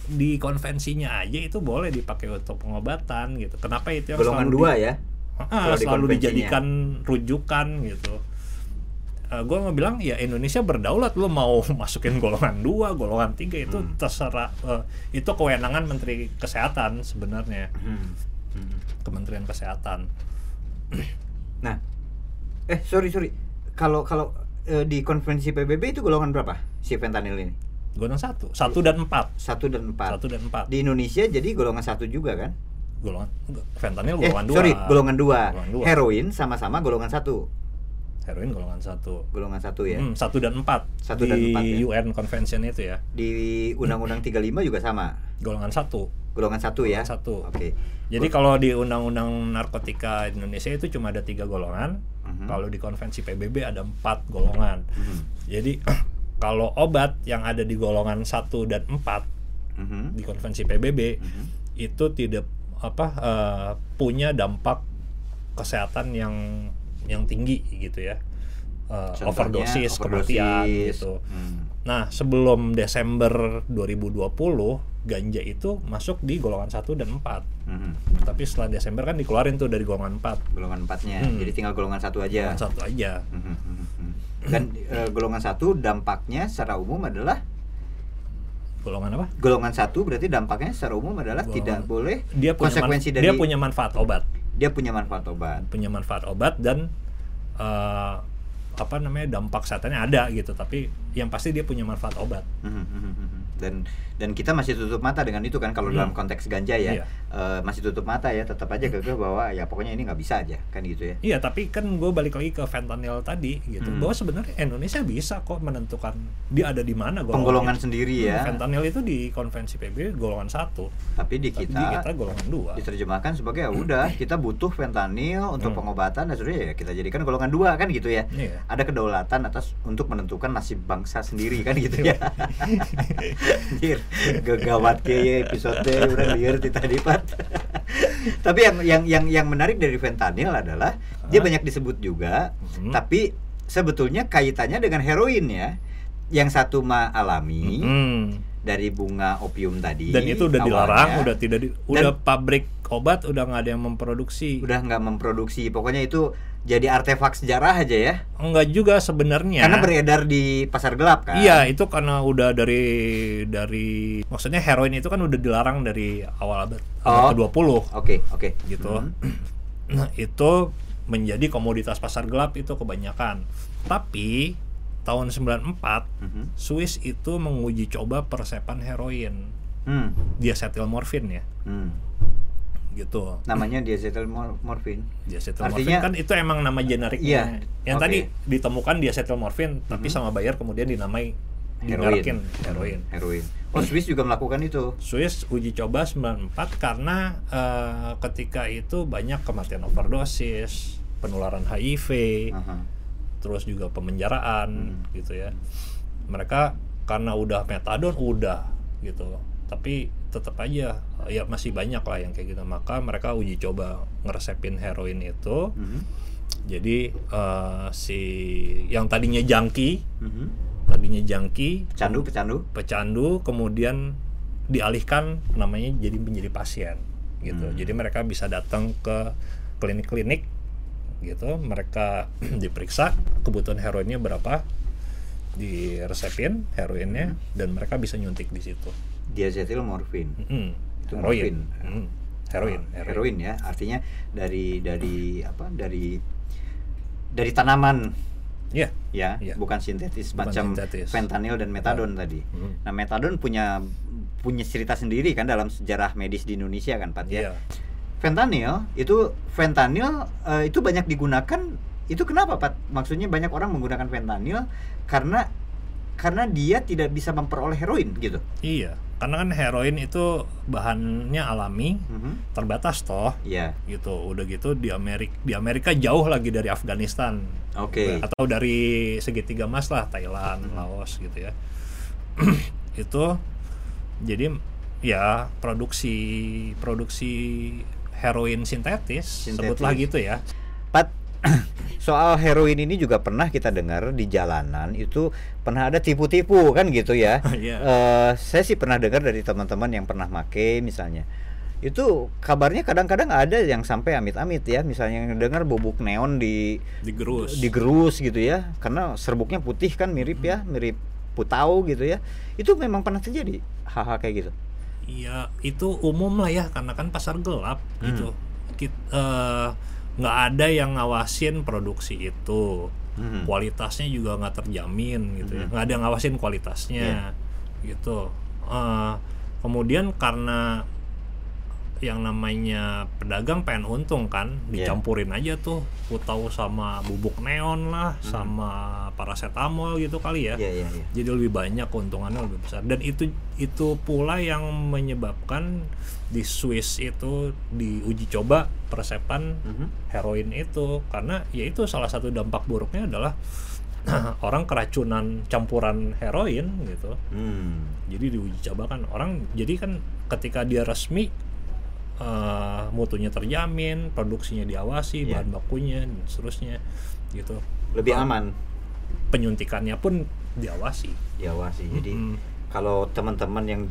di konvensinya aja itu boleh dipakai untuk pengobatan gitu kenapa itu yang golongan dua di- ya Ah, Kalau di selalu dijadikan rujukan gitu. gue mau bilang ya Indonesia berdaulat lo mau [LAUGHS] masukin golongan dua, golongan tiga itu Hmm. terserah eh, itu kewenangan Menteri Kesehatan sebenarnya Hmm. Hmm. Kementerian Kesehatan. [CLEARS THROAT] nah eh sorry sorry kalau kalau eh, di konvensi PBB itu golongan berapa si fentanyl ini Golongan satu, satu dan empat, satu dan empat satu dan empat. di Indonesia jadi golongan satu juga kan Golongan fentanyl eh golongan dua. sorry golongan dua Golongan dua. heroin sama-sama golongan satu heroin golongan satu golongan satu ya. Hmm, satu dan empat Satu di dan empat ya. UN Convention itu ya Di Undang-Undang 35 juga sama. golongan satu Golongan satu ya. Golongan satu. Oke. jadi kalau di undang-undang narkotika Indonesia itu cuma ada tiga golongan Mhm. kalau di konvensi PBB ada empat golongan Mhm. jadi [CLEARS THROAT] kalau obat yang ada di golongan satu dan empat Mhm. di konvensi PBB Mhm. itu tidak apa eh, punya dampak kesehatan yang yang tinggi gitu ya Eh, Contohnya, overdosis, kematian overdosis. gitu. Hmm. Nah sebelum Desember 2020 ganja itu masuk di golongan 1 dan 4 Mhm. tapi setelah Desember kan dikeluarin tuh dari golongan 4 Golongan empatnya. Hmm. Jadi tinggal golongan satu aja. golongan satu aja Mhm, mhm, mhm. Dan eh, golongan satu dampaknya secara umum adalah golongan apa golongan satu berarti dampaknya secara umum adalah Golongan- tidak boleh dia punya man- konsekuensi dari dia punya manfaat obat dia punya manfaat obat. punya manfaat obat dan eh, apa namanya dampak kesehatannya ada gitu tapi yang pasti dia punya manfaat obat Mhm, mhm, mhm. Dan dan kita masih tutup mata dengan itu kan kalau Hmm. dalam konteks ganja ya Iya. eh, masih tutup mata ya tetap aja gagah bahwa ya pokoknya ini nggak bisa aja kan gitu ya. Iya, tapi kan gue balik lagi ke fentanyl tadi gitu. Hmm. Bahwa sebenarnya Indonesia bisa kok menentukan dia ada di mana golongan Penggolongan sendiri Hmm, ya. Fentanyl itu di konvensi PBB golongan satu, Tapi di kita, di kita golongan dua. diterjemahkan sebagai ya udah kita butuh fentanil untuk Hmm. pengobatan dan sebenarnya ya kita jadikan golongan dua kan gitu ya. Iya. Ada kedaulatan atas untuk menentukan nasib bangsa sendiri kan gitu ya. [LAUGHS] Anjir, gegawat kayak episode udah liar di tadi Pat. Tapi yang yang yang yang menarik dari fentanyl adalah dia Hah? banyak disebut juga, Mhm. tapi sebetulnya kaitannya dengan heroin ya. Yang satu mah alami Hmm. dari bunga opium tadi. Dan itu udah awalnya. dilarang, udah tidak di, Dan- udah pabrik obat udah nggak ada yang memproduksi. udah nggak memproduksi. Pokoknya itu jadi artefak sejarah aja ya. Enggak juga sebenarnya. Karena beredar di pasar gelap kan. Iya, itu karena udah dari dari maksudnya heroin itu kan udah dilarang dari awal abad, Oh. abad ke-20 Oke, oke. gitu. Mhm. [CLEARS THROAT] Nah, itu menjadi komoditas pasar gelap itu kebanyakan. Tapi tahun 94 Mhm. Swiss itu menguji coba persepan heroin, Hmm. diacetyl ya, Hmm. Gitu. Namanya diacetyl mor- morphine. [LAUGHS] Diacetyl Artinya- kan itu emang nama generiknya. Iya, Yang oke. tadi ditemukan diacetyl tapi Mhm. sama Bayer kemudian dinamai Heroin. heroin. Heroin. Oh, Swiss juga melakukan itu. Swiss uji coba 94 karena eh, ketika itu banyak kematian overdosis, penularan HIV, Aha. terus juga pemenjaraan Hmm. gitu ya. Mereka karena udah metadon udah gitu. Tapi tetap aja ya masih banyak lah yang kayak gitu. Maka mereka uji coba ngeresepin heroin itu. Mhm. Jadi eh, si yang tadinya jangki, Mhm. tadinya jangki, Pecandu, pecandu. pecandu kemudian dialihkan namanya jadi menjadi pasien gitu. Hmm. Jadi mereka bisa datang ke klinik-klinik gitu, mereka [CLEARS THROAT] diperiksa kebutuhan heroinnya berapa, diresepin heroinnya Hmm. dan mereka bisa nyuntik di situ. Diacetyl morphine. Mm, Itu heroin. morfin. Mm, heroin, Ah, heroin. heroin ya. Artinya dari dari apa? Dari dari tanaman Iya. ya, Iya. bukan sintetis Bukan macam sintetis. fentanyl dan metadon tadi. Mm. Nah, metadon punya punya cerita sendiri kan dalam sejarah medis di Indonesia kan, Pat ya. Iya. Fentanyl itu fentanyl eh, itu banyak digunakan itu kenapa, Pat? Maksudnya banyak orang menggunakan fentanyl karena karena dia tidak bisa memperoleh heroin gitu. Iya, karena kan heroin itu bahannya alami, Mhm. terbatas toh. Iya. gitu udah gitu di Amerika di Amerika jauh lagi dari Afghanistan Oke. atau dari segitiga emas lah Thailand Hmm. Laos gitu ya [CLEARS THROAT] itu jadi ya produksi produksi heroin sintetis, Sintetis. sebutlah gitu ya [CLEARS THROAT] soal heroin ini juga pernah kita dengar di jalanan itu pernah ada tipu-tipu kan gitu ya. [LAUGHS] Iya. Eh, saya sih pernah dengar dari teman-teman yang pernah make misalnya. Itu kabarnya kadang-kadang ada yang sampai amit-amit ya, misalnya yang dengar bubuk neon di digerus digerus gitu ya, karena serbuknya putih kan mirip ya, mirip putau gitu ya. Itu memang pernah terjadi hal-hal kayak gitu. Iya, itu umum lah ya, karena kan pasar gelap Hmm. gitu. Kit- eh, nggak ada yang ngawasin produksi itu, Hmm. kualitasnya juga nggak terjamin gitu ya. Hmm. Nggak ada yang ngawasin kualitasnya, gitu. Eh, kemudian karena yang namanya pedagang pengen untung kan Iya. dicampurin aja tuh putau sama bubuk neon lah sama paracetamol gitu kali ya Iya, iya, iya. jadi lebih banyak keuntungannya lebih besar dan itu itu pula yang menyebabkan di Swiss itu diuji coba persepan Mhm. heroin itu karena ya itu salah satu dampak buruknya adalah [CLEARS THROAT] orang keracunan campuran heroin gitu Hmm. jadi diuji coba kan orang jadi kan ketika dia resmi eh, mutunya terjamin produksinya diawasi Iya. bahan bakunya dan seterusnya gitu Lebih aman penyuntikannya pun diawasi diawasi. Jadi Mm-mm. Kalau teman-teman yang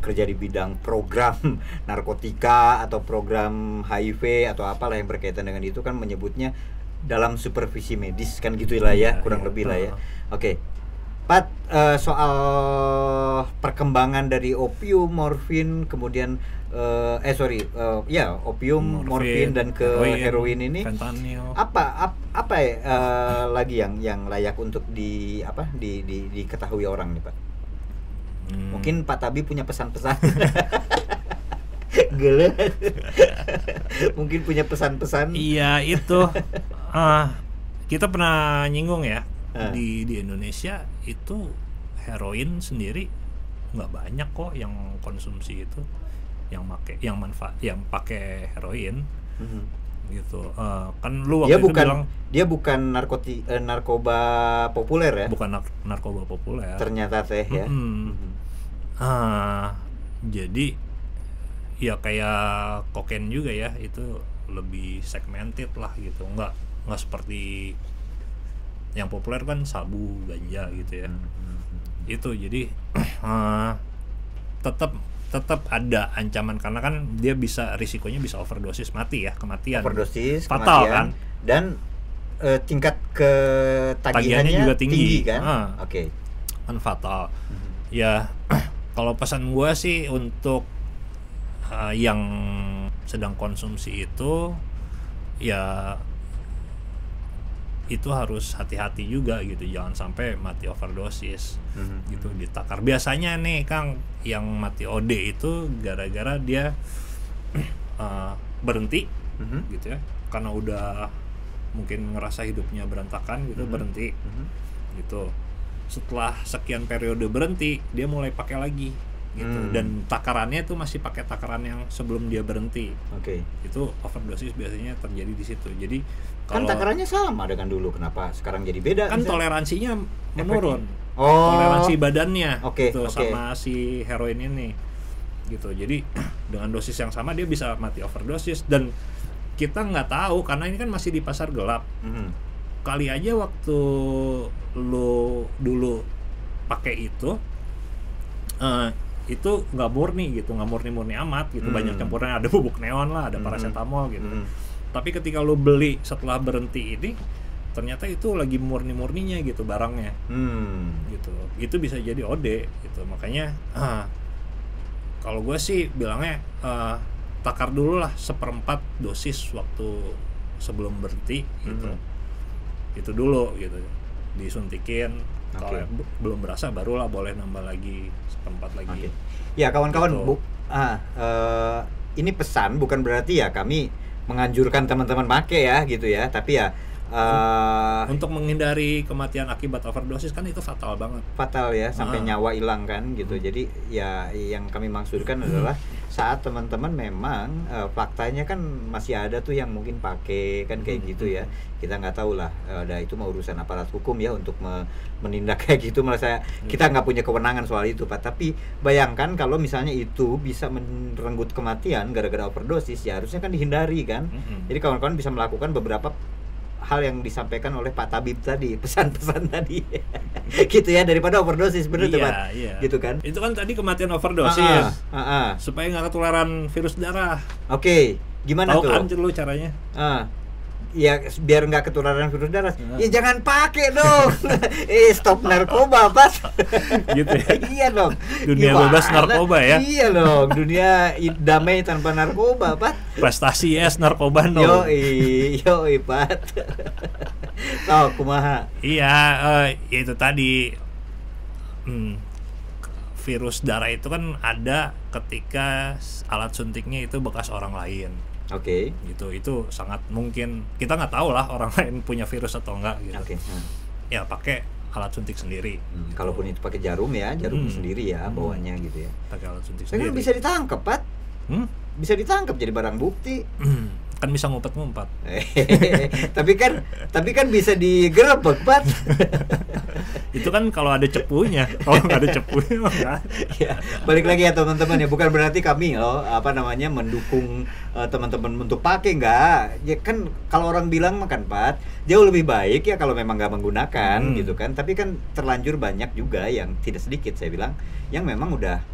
kerja di bidang program [LAUGHS] narkotika atau program HIV atau apalah yang berkaitan dengan itu kan menyebutnya dalam supervisi medis kan gitulah ya Iya, kurang iya. lebih lah ya. Oke. Pat eh, soal perkembangan dari opium, morfin, kemudian eh, eh sorry eh, ya opium, morfin, dan ke heroin, ini fentanyl apa ap- apa ya, eh, lagi yang yang layak untuk di apa di, di diketahui orang nih pak? Hmm. Mungkin Pak Tabi punya pesan-pesan. [LAUGHS] Gelet. [LAUGHS] Mungkin punya pesan-pesan. Iya itu [LAUGHS] ah kita pernah nyinggung ya Ah. di di Indonesia itu heroin sendiri nggak banyak kok yang konsumsi itu yang make yang manfaat yang pakai heroin Mhm. gitu Ah, kan lu Dia waktu itu bukan bilang dia bukan narkoti eh, narkoba populer ya. bukan nar- narkoba populer Ternyata teh ya. Mm-mm. Mhm. Ah, jadi ya kayak kokain juga ya itu lebih segmented lah gitu nggak nggak seperti yang populer kan sabu ganja gitu ya Mhm. itu jadi [CLEARS THROAT] eh, tetap tetap ada ancaman karena kan dia bisa risikonya bisa overdosis mati ya kematian Overdosis, Fatal, kematian, kan? dan eh, tingkat ketagihannya Tagihannya juga tinggi. kan? Ah. Oke. kan fatal Mhm. ya kalau pesan gua sih untuk uh, yang sedang konsumsi itu ya itu harus hati-hati juga gitu jangan sampai mati overdosis Mhm. gitu ditakar biasanya nih Kang yang mati OD itu gara-gara dia uh, [CLEARS THROAT] berhenti Mhm. gitu ya karena udah mungkin ngerasa hidupnya berantakan gitu Mhm. berhenti Mhm. gitu setelah sekian periode berhenti dia mulai pakai lagi gitu Hmm. dan takarannya itu masih pakai takaran yang sebelum dia berhenti Oke. itu overdosis biasanya terjadi di situ jadi Kan takarannya sama dengan dulu. Kenapa sekarang jadi beda? kan Bisa? toleransinya menurun Oh. toleransi badannya Oke, gitu, oke. sama si heroin ini gitu jadi [CLEARS THROAT] dengan dosis yang sama dia bisa mati overdosis dan kita nggak tahu karena ini kan masih di pasar gelap Mhm. Kali aja waktu lo dulu pakai itu eh, itu nggak murni gitu nggak murni murni amat gitu Hmm. banyak campuran ada bubuk neon lah ada Hmm. paracetamol gitu Mhm. tapi ketika lo beli setelah berhenti ini ternyata itu lagi murni murninya gitu barangnya Hmm. gitu itu bisa jadi OD gitu makanya ah, kalau gue sih bilangnya eh, takar dulu lah seperempat dosis waktu sebelum berhenti gitu Mhm. Itu dulu gitu disuntikin kalau Oke. b- belum berasa barulah boleh nambah lagi seperempat lagi Oke. Ya kawan-kawan, Gitu. bu, ah, eh, ini pesan bukan berarti ya kami menganjurkan teman-teman make ya gitu ya, tapi ya eh, untuk menghindari kematian akibat overdosis kan itu fatal banget fatal ya sampai Ah. nyawa hilang kan gitu. Jadi ya yang kami maksudkan adalah saat teman-teman memang eh, faktanya kan masih ada tuh yang mungkin pakai kan kayak Hmm. gitu ya. Kita nggak tahu lah. eh, Ada itu mau urusan aparat hukum ya untuk me- menindak [LAUGHS] kayak gitu. Malah saya kita nggak punya kewenangan soal itu pak. Tapi bayangkan kalau misalnya itu bisa merenggut kematian gara-gara overdosis ya harusnya kan dihindari kan. Mm-mm. Jadi kawan-kawan bisa melakukan beberapa hal yang disampaikan oleh Pak Tabib tadi, [LAUGHS] pesan-pesan tadi. gitu ya daripada overdosis bener tuh, iya, Pak. iya. Gitu kan? itu kan tadi kematian overdosis Ah, ah, ah, ah. supaya nggak ketularan virus darah Oke, gimana tahu tuh? kan lu caranya Ah. Ya biar nggak ketularan virus darah. Ah. Ya jangan pakai dong. [LAUGHS] eh stop narkoba, Pak. Gitu ya. [LAUGHS] iya dong. Dunia Gimana? bebas narkoba ya. Iya dong, dunia damai tanpa narkoba, Pak. prestasi es narkoba no Yo, yo, Pak. So, kumaha. Iya, eh, ya itu tadi hmm, virus darah itu kan ada ketika alat suntiknya itu bekas orang lain Oke. gitu itu sangat mungkin kita nggak tahu lah orang [LAUGHS] lain punya virus atau enggak gitu Oke. Hmm. ya pakai alat suntik sendiri Hmm, Kalaupun itu pakai jarum ya, jarum Hmm. sendiri ya Hmm. bawahnya gitu ya. pakai alat suntik Tapi kan sendiri bisa ditangkap, Pat. Hmm? Bisa ditangkap jadi barang bukti. kan bisa ngumpet-ngumpet [LAUGHS] tapi kan tapi kan bisa digerebek, Pat. [LAUGHS] itu kan kalau ada cepunya kalau nggak ada cepunya nggak ya, balik lagi ya teman-teman ya bukan berarti kami loh apa namanya mendukung eh, teman-teman untuk pakai enggak ya kan kalau orang bilang makan pat jauh lebih baik ya kalau memang nggak menggunakan Hmm. gitu kan tapi kan terlanjur banyak juga yang tidak sedikit saya bilang yang memang udah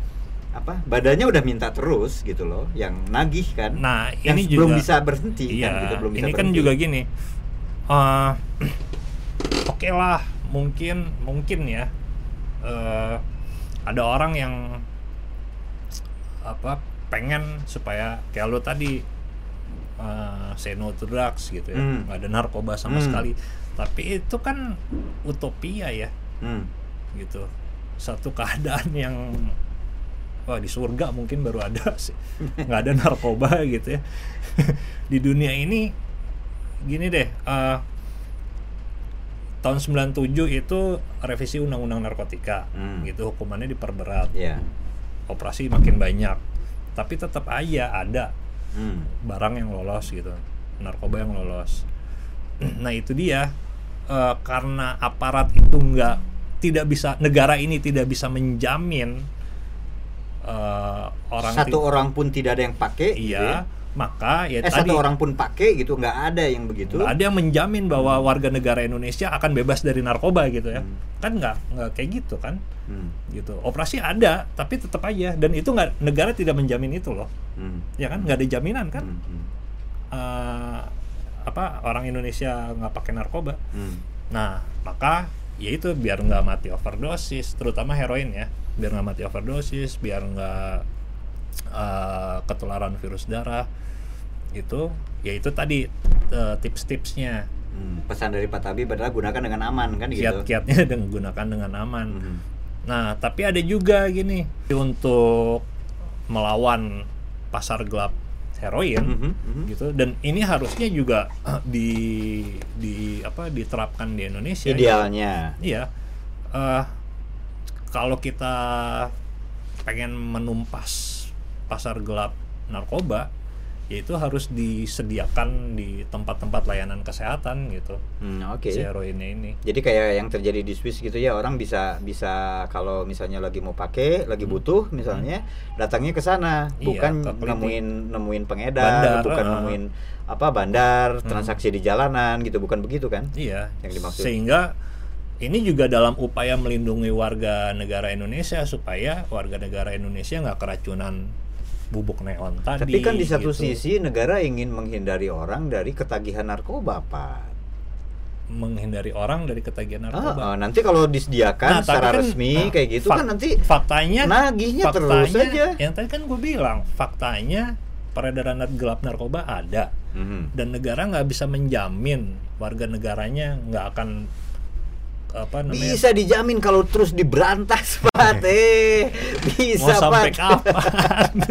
apa badannya udah minta terus gitu loh yang nagih kan nah yang ini belum juga bisa berhenti iya kan gitu belum bisa ini kan berhenti. juga gini eh, [CLEARS THROAT] oke lah mungkin mungkin ya eh, ada orang yang apa pengen supaya kayak lo tadi eh, say no to drugs gitu ya Hmm. nggak ada narkoba sama Hmm. sekali tapi itu kan utopia ya Hmm. gitu satu keadaan yang wah di surga mungkin baru ada sih. Nggak ada narkoba gitu ya. [LAUGHS] Di dunia ini gini deh eh, tahun 97 itu revisi undang-undang narkotika. Hmm. gitu hukumannya diperberat. Ya operasi makin banyak. Tapi tetap aja ada hmm. barang yang lolos gitu narkoba yang lolos. [CLEARS THROAT] Nah itu dia. Eh, karena aparat itu nggak tidak bisa negara ini tidak bisa menjamin eh, orang satu orang pun tidak ada yang pakai gitu ya. iya maka ya eh tadi satu orang pun pakai gitu nggak ada yang begitu nggak ada yang menjamin bahwa warga negara Indonesia akan bebas dari narkoba gitu ya Hmm. kan nggak nggak kayak gitu kan Hmm. gitu operasi ada tapi tetap aja dan itu nggak negara tidak menjamin itu loh Hmm. ya kan nggak ada jaminan kan Hmm. Eh, apa orang Indonesia nggak pakai narkoba Hmm. nah maka ya itu biar nggak mati overdosis terutama heroin ya biar nggak mati overdosis biar nggak eh, ketularan virus darah itu ya itu tadi eh, tips-tipsnya Hmm. pesan dari Pak Tabi adalah gunakan dengan aman kan gitu kiat-kiatnya [LAUGHS] dengan gunakan dengan aman Hmm. Nah, tapi ada juga gini untuk melawan pasar gelap heroin Mhm, mhm. gitu dan ini harusnya juga eh, [CLEARS THROAT] di di apa diterapkan di Indonesia. idealnya Iya. Eh, kalau kita pengen menumpas pasar gelap narkoba, yaitu harus disediakan di tempat-tempat layanan kesehatan gitu. Hmm, oke Si heroinnya ini. jadi kayak yang terjadi di Swiss gitu ya orang bisa bisa kalau misalnya lagi mau pakai lagi butuh misalnya datangnya ke sana Hmm. Iya, bukan ke nemuin nemuin pengedar Bandar, bukan ah. nemuin apa bandar Hmm. transaksi di jalanan gitu bukan begitu kan Iya. Yang dimaksud. Sehingga ini juga dalam upaya melindungi warga negara Indonesia supaya warga negara Indonesia nggak keracunan bubuk neon tadi. tapi kan di satu gitu. sisi negara ingin menghindari orang dari ketagihan narkoba pak menghindari orang dari ketagihan Ah, narkoba. ah, nanti kalau disediakan Nah, secara kan, resmi ah, kayak gitu kan nanti faktanya nagihnya terus faktanya, aja. Yang tadi kan gue bilang faktanya peredaran gelap narkoba ada Mhm. dan negara nggak bisa menjamin warga negaranya nggak akan apa namanya Bisa dijamin kalau terus diberantas, [LAUGHS] Pak. Eh, bisa, mau sampai Pak. kapan? [LAUGHS]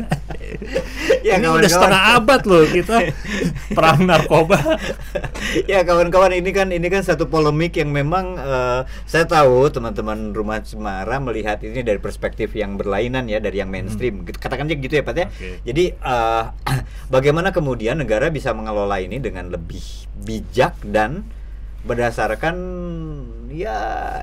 Ya, ini kawan-kawan. udah setengah abad loh kita perang narkoba. [LAUGHS] ya kawan-kawan ini kan ini kan satu polemik yang memang eh, saya tahu teman-teman rumah Cemara melihat ini dari perspektif yang berlainan ya dari yang mainstream Gitu- katakan aja gitu ya Pak ya Hmm. Oke. jadi eh, [CLEARS THROAT] bagaimana kemudian negara bisa mengelola ini dengan lebih bijak dan berdasarkan ya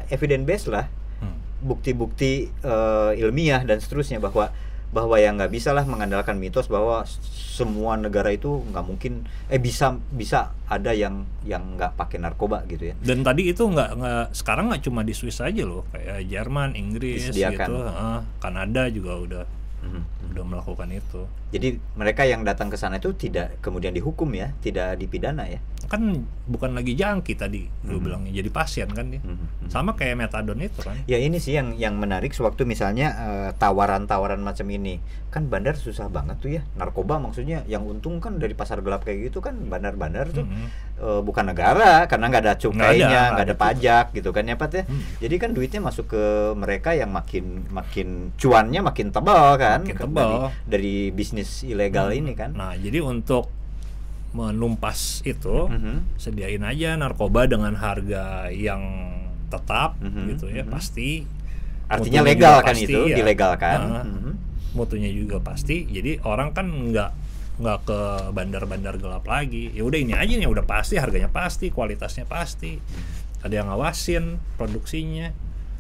evidence based lah Hmm. bukti-bukti eh, ilmiah dan seterusnya bahwa bahwa yang nggak bisa lah mengandalkan mitos bahwa semua negara itu nggak mungkin eh bisa bisa ada yang yang nggak pakai narkoba gitu ya Dan tadi itu nggak nggak sekarang nggak cuma di Swiss aja loh, kayak Jerman, Inggris Disediakan. gitu, heeh. Kanada juga udah Mhm. Udah melakukan itu Jadi mereka yang datang ke sana itu tidak kemudian dihukum ya, tidak dipidana ya. kan bukan lagi jangki tadi lu Mhm. bilangnya jadi pasien kan dia Mhm. sama kayak metadon itu kan Ya ini sih yang yang menarik sewaktu misalnya eh, tawaran-tawaran macam ini kan bandar susah banget tuh ya narkoba maksudnya yang untung kan dari pasar gelap kayak gitu kan bandar-bandar tuh Mhm. eh, bukan negara karena nggak ada cukainya nggak ada ada pajak gitu kan ya Pat ya Hmm. jadi kan duitnya masuk ke mereka yang makin makin cuannya makin tebal kan Makin ke- dari, dari bisnis ilegal ini kan. Nah jadi untuk menumpas itu Mhm. sediain aja narkoba dengan harga yang tetap Mhm, gitu ya mhm. pasti. Artinya mutunya legal kan pasti, itu ya. dilegalkan Nah, Mhm. mutunya juga pasti. Jadi orang kan nggak nggak ke bandar-bandar gelap lagi. Ya udah ini aja nih udah pasti harganya pasti kualitasnya pasti. Ada yang ngawasin produksinya.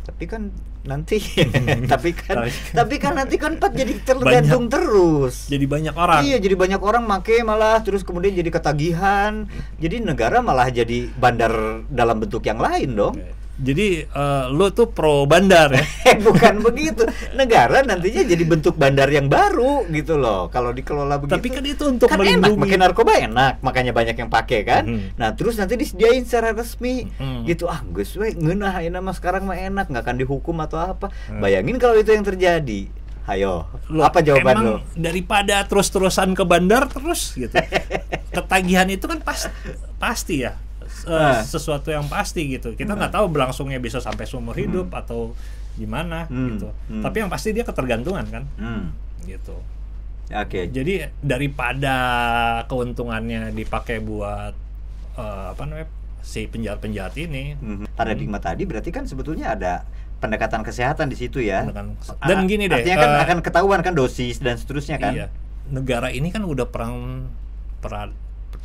Tapi kan nanti. [LAUGHS] Tapi kan Tapi- kan nanti kan Pat jadi tergantung terus. Jadi banyak orang. Iya, jadi banyak orang make malah terus kemudian jadi ketagihan. Jadi negara malah jadi bandar dalam bentuk yang lain dong. Jadi eh, lu tuh pro bandar ya [LAUGHS] Eh, bukan begitu. Negara nantinya jadi bentuk bandar yang baru gitu loh. Kalau dikelola begitu. tapi kan itu untuk kan enak, melindungi makin narkoba enak, makanya banyak yang pakai kan. Mhm. Nah, terus nanti disediain secara resmi Mhm. gitu. Ah, geus we ngeunah ayeuna mah sekarang mah enak, nggak akan dihukum atau apa. Hmm. Bayangin kalau itu yang terjadi. Ayo, Loh, apa jawaban emang lo? daripada terus-terusan ke bandar terus gitu [LAUGHS] ketagihan itu kan pas, pasti ya Ah. sesuatu yang pasti gitu kita nggak tahu berlangsungnya bisa sampai seumur hidup atau gimana Hmm, gitu hmm. tapi yang pasti dia ketergantungan kan Hmm. gitu Oke. jadi daripada keuntungannya dipakai buat eh, apa namanya si penjahat-penjahat ini Mhm. Paradigma tadi berarti kan sebetulnya ada pendekatan kesehatan di situ ya. Pendekatan kes- A- dan gini deh, Artinya kan eh, akan ketahuan kan dosis dan seterusnya kan. Iya. Negara ini kan udah perang perang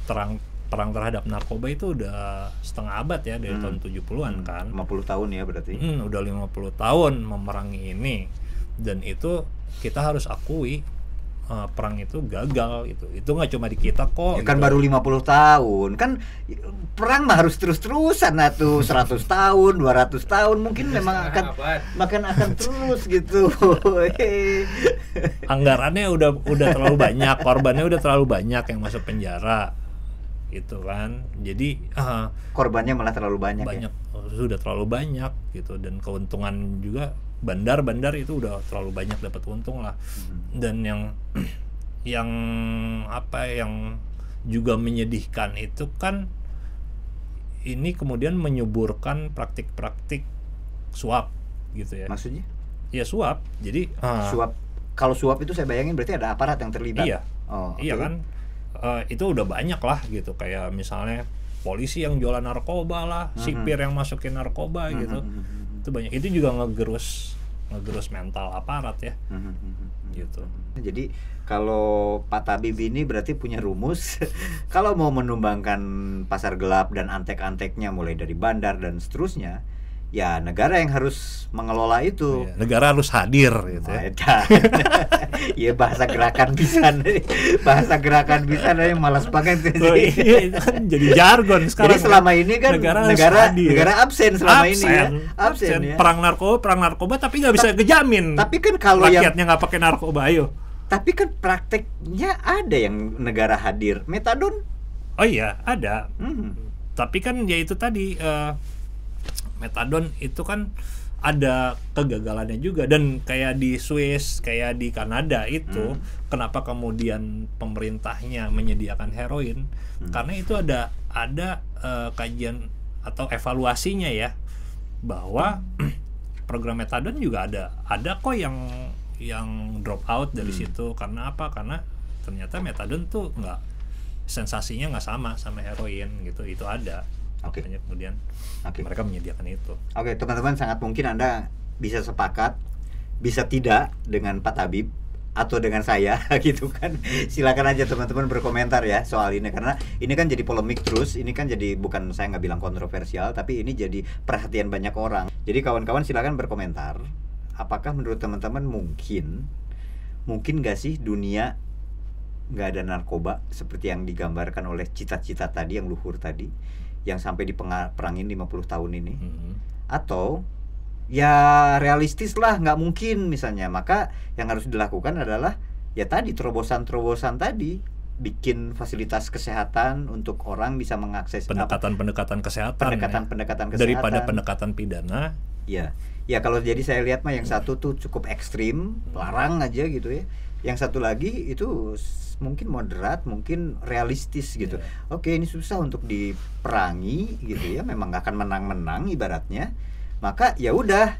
terang perang terhadap narkoba itu udah setengah abad ya dari Hmm. tahun 70-an Hmm, kan. 50 tahun ya berarti. Hmm, udah 50 tahun memerangi ini. Dan itu kita harus akui eh, perang itu gagal gitu. Itu nggak cuma di kita kok. Ya kan gitu. baru 50 tahun. Kan perang mah harus terus-terusan atuh [LAUGHS] 100 tahun, 200 tahun mungkin memang akan Abad. makan akan [LAUGHS] terus gitu. anggarannya udah udah terlalu banyak, korbannya udah terlalu banyak yang masuk penjara. Gitu kan. Jadi eh, Korbannya malah terlalu banyak, banyak ya. sudah terlalu banyak gitu dan keuntungan juga bandar-bandar itu udah terlalu banyak dapat untung lah Mhm. dan yang [CLEARS THROAT] yang apa yang juga menyedihkan itu kan ini kemudian menyuburkan praktik-praktik suap gitu ya Maksudnya? ya suap jadi ah, Suap kalau suap itu saya bayangin berarti ada aparat yang terlibat. Iya. Oh, iya oke. kan Eh, itu udah banyak lah gitu. Kayak misalnya polisi yang jualan narkoba lah Mhm. sipir yang masukin narkoba Mhm, gitu. mhm, mhm. itu banyak. Itu juga ngegerus ngegerus mental aparat ya. Gitu. Jadi kalau Pak Tabib ini berarti punya rumus. [LAUGHS] Kalau mau menumbangkan pasar gelap dan antek-anteknya mulai dari bandar dan seterusnya, ya negara yang harus mengelola itu. Iya, negara harus hadir gitu ya. [LAUGHS] Iya bahasa gerakan bisa bahasa gerakan bisa yang malas banget Oh, iya, itu kan jadi jargon sekarang Jadi selama ini kan Negara negara hadir. negara, absen selama ini ya. absen, Absen, ya. perang narkoba perang narkoba tapi nggak bisa kejamin Tapi kan kalau yang rakyatnya nggak pakai narkoba ayo tapi kan prakteknya ada yang negara hadir. Metadon oh iya ada hmm. tapi kan ya itu tadi eh, metadon itu kan ada kegagalannya juga. Dan kayak di Swiss kayak di Kanada itu Hmm. kenapa kemudian pemerintahnya menyediakan heroin? Hmm. karena itu ada ada eh, kajian atau evaluasinya ya bahwa [CLEARS THROAT] program metadon juga ada. Ada kok yang yang drop out dari Hmm. situ. Karena apa? Karena ternyata metadon tuh nggak sensasinya nggak sama sama heroin gitu. Itu ada Oke. makanya kemudian Oke. mereka menyediakan itu Oke, teman-teman sangat mungkin Anda bisa sepakat, bisa tidak dengan Pak Tabib atau dengan saya [LAUGHS] gitu kan. Silakan aja teman-teman berkomentar ya soal ini karena ini kan jadi polemik terus. Ini kan jadi bukan saya nggak bilang kontroversial, tapi ini jadi perhatian banyak orang. Jadi kawan-kawan silakan berkomentar. Apakah menurut teman-teman mungkin mungkin gak sih dunia nggak ada narkoba seperti yang digambarkan oleh cita-cita tadi yang luhur tadi yang sampai diperangin 50 tahun ini Mhm. atau ya realistis lah nggak mungkin misalnya maka yang harus dilakukan adalah ya tadi terobosan-terobosan tadi bikin fasilitas kesehatan untuk orang bisa mengakses pendekatan-pendekatan kesehatan ya. pendekatan-pendekatan kesehatan daripada pendekatan pidana Ya, ya kalau jadi saya lihat mah yang satu tuh cukup ekstrim, larang aja gitu ya. Yang satu lagi itu mungkin moderat, mungkin realistis gitu. Iya. Oke, ini susah untuk diperangi gitu ya. Memang nggak akan menang-menang ibaratnya. Maka ya udah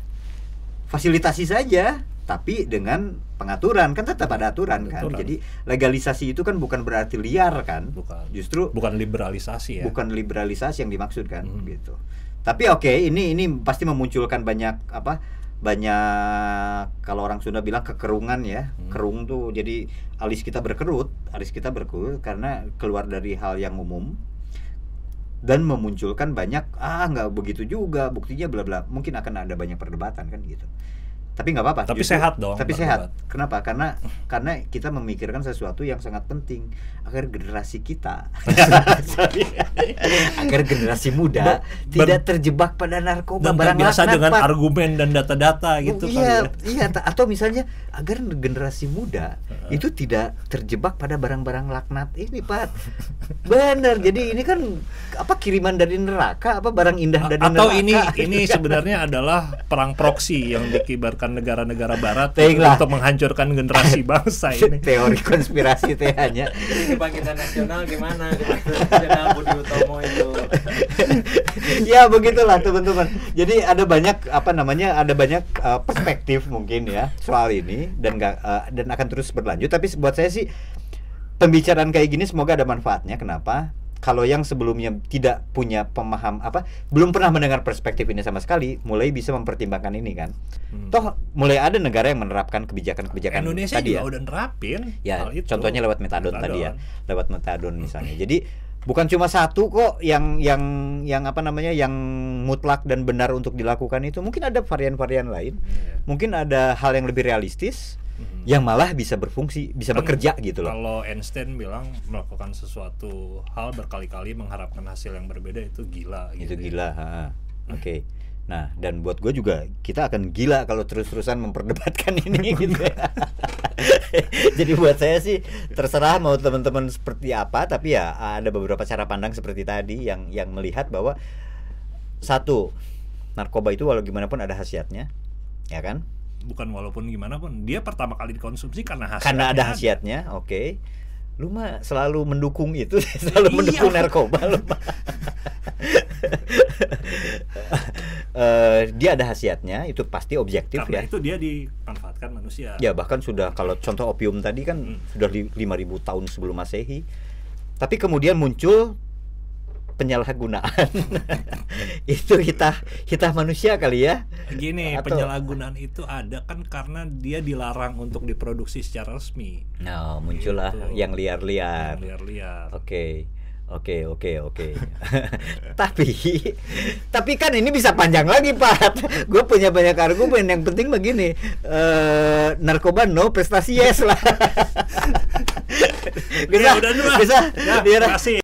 fasilitasi saja, tapi dengan pengaturan kan tetap ada aturan kan. Aturan. Jadi legalisasi itu kan bukan berarti liar kan. bukan Justru bukan liberalisasi ya bukan liberalisasi yang dimaksudkan Hmm. gitu. Tapi oke, ini ini pasti memunculkan banyak apa? Banyak kalau orang Sunda bilang kekerungan ya. Hmm. Kerung tuh jadi alis kita berkerut, alis kita berkerut karena keluar dari hal yang umum dan memunculkan banyak ah nggak begitu juga buktinya bla bla mungkin akan ada banyak perdebatan kan gitu tapi nggak apa-apa. Tapi justru- sehat dong tapi sehat. Kenapa? Karena karena kita memikirkan sesuatu yang sangat penting. Agar generasi kita. [LAUGHS] Agar generasi muda Ber- tidak terjebak pada narkoba dan barang biasa laknat, dengan argumen dan data-data gitu iya, kan ya. iya ta- atau misalnya agar generasi muda itu tidak terjebak pada barang-barang laknat ini Pak. Benar jadi ini kan apa kiriman dari neraka apa barang indah dari atau neraka? ini ini [LAUGHS] sebenarnya adalah perang proksi yang dikibarkan negara-negara barat Baiklah. untuk menghancurkan generasi [LAUGHS] bangsa ini teori konspirasi teh hanya kebangkitan nasional gimana? Kebangkitan nasional Budi Utomo itu. ya begitulah teman-teman. Jadi ada banyak apa namanya ada banyak uh, perspektif mungkin ya soal ini dan nggak uh, dan akan terus berlanjut. Tapi buat saya sih pembicaraan kayak gini semoga ada manfaatnya. Kenapa? Kalau yang sebelumnya tidak punya pemaham apa belum pernah mendengar perspektif ini sama sekali, mulai bisa mempertimbangkan ini kan. Hmm. Toh mulai ada negara yang menerapkan kebijakan-kebijakan Indonesia tadi juga ya. udah nerapin Ya, hal itu. contohnya lewat metadon, tadi ya, Metadon. lewat metadon misalnya. Jadi bukan cuma satu kok yang yang yang apa namanya yang mutlak dan benar untuk dilakukan itu. Mungkin ada varian-varian lain. Iya. Mungkin ada hal yang lebih realistis Mhm. yang malah bisa berfungsi, bisa Kan bekerja gitu loh. Kalau Einstein bilang melakukan sesuatu hal berkali-kali mengharapkan hasil yang berbeda itu gila Itu gitu ya. gila. ha. Oke. Nah, dan buat gue juga kita akan gila kalau terus-terusan memperdebatkan [LAUGHS] ini gitu. ya. [LAUGHS] Jadi buat saya sih terserah mau teman-teman seperti apa, tapi ya ada beberapa cara pandang seperti tadi yang yang melihat bahwa satu narkoba itu walau gimana pun ada khasiatnya, ya kan? Bukan walaupun gimana pun dia pertama kali dikonsumsi karena hasilnya. Karena ada khasiatnya, oke. Lu mah selalu mendukung itu, [LAUGHS] selalu Iya. mendukung narkoba lu mah. [LAUGHS] Eh, dia ada khasiatnya, itu pasti objektif Karena ya. itu dia dimanfaatkan manusia. Ya bahkan sudah kalau contoh opium tadi kan Hmm. sudah li- 5000 tahun sebelum Masehi. Tapi kemudian muncul penyalahgunaan. [LAUGHS] itu kita kita manusia kali ya. Gini, Atau- penyalahgunaan itu ada kan karena dia dilarang untuk diproduksi secara resmi. Nah, muncullah Gitu. yang liar-liar. Liar-liar. Oke. Oke, oke, oke. [LAUGHS] tapi tapi kan ini bisa panjang lagi, Pak. [LAUGHS] Gue punya banyak argumen. Yang penting begini, eh narkoba no, prestasi yes lah. bisa, Ya, udah lah. bisa, Ya, biar- makasih.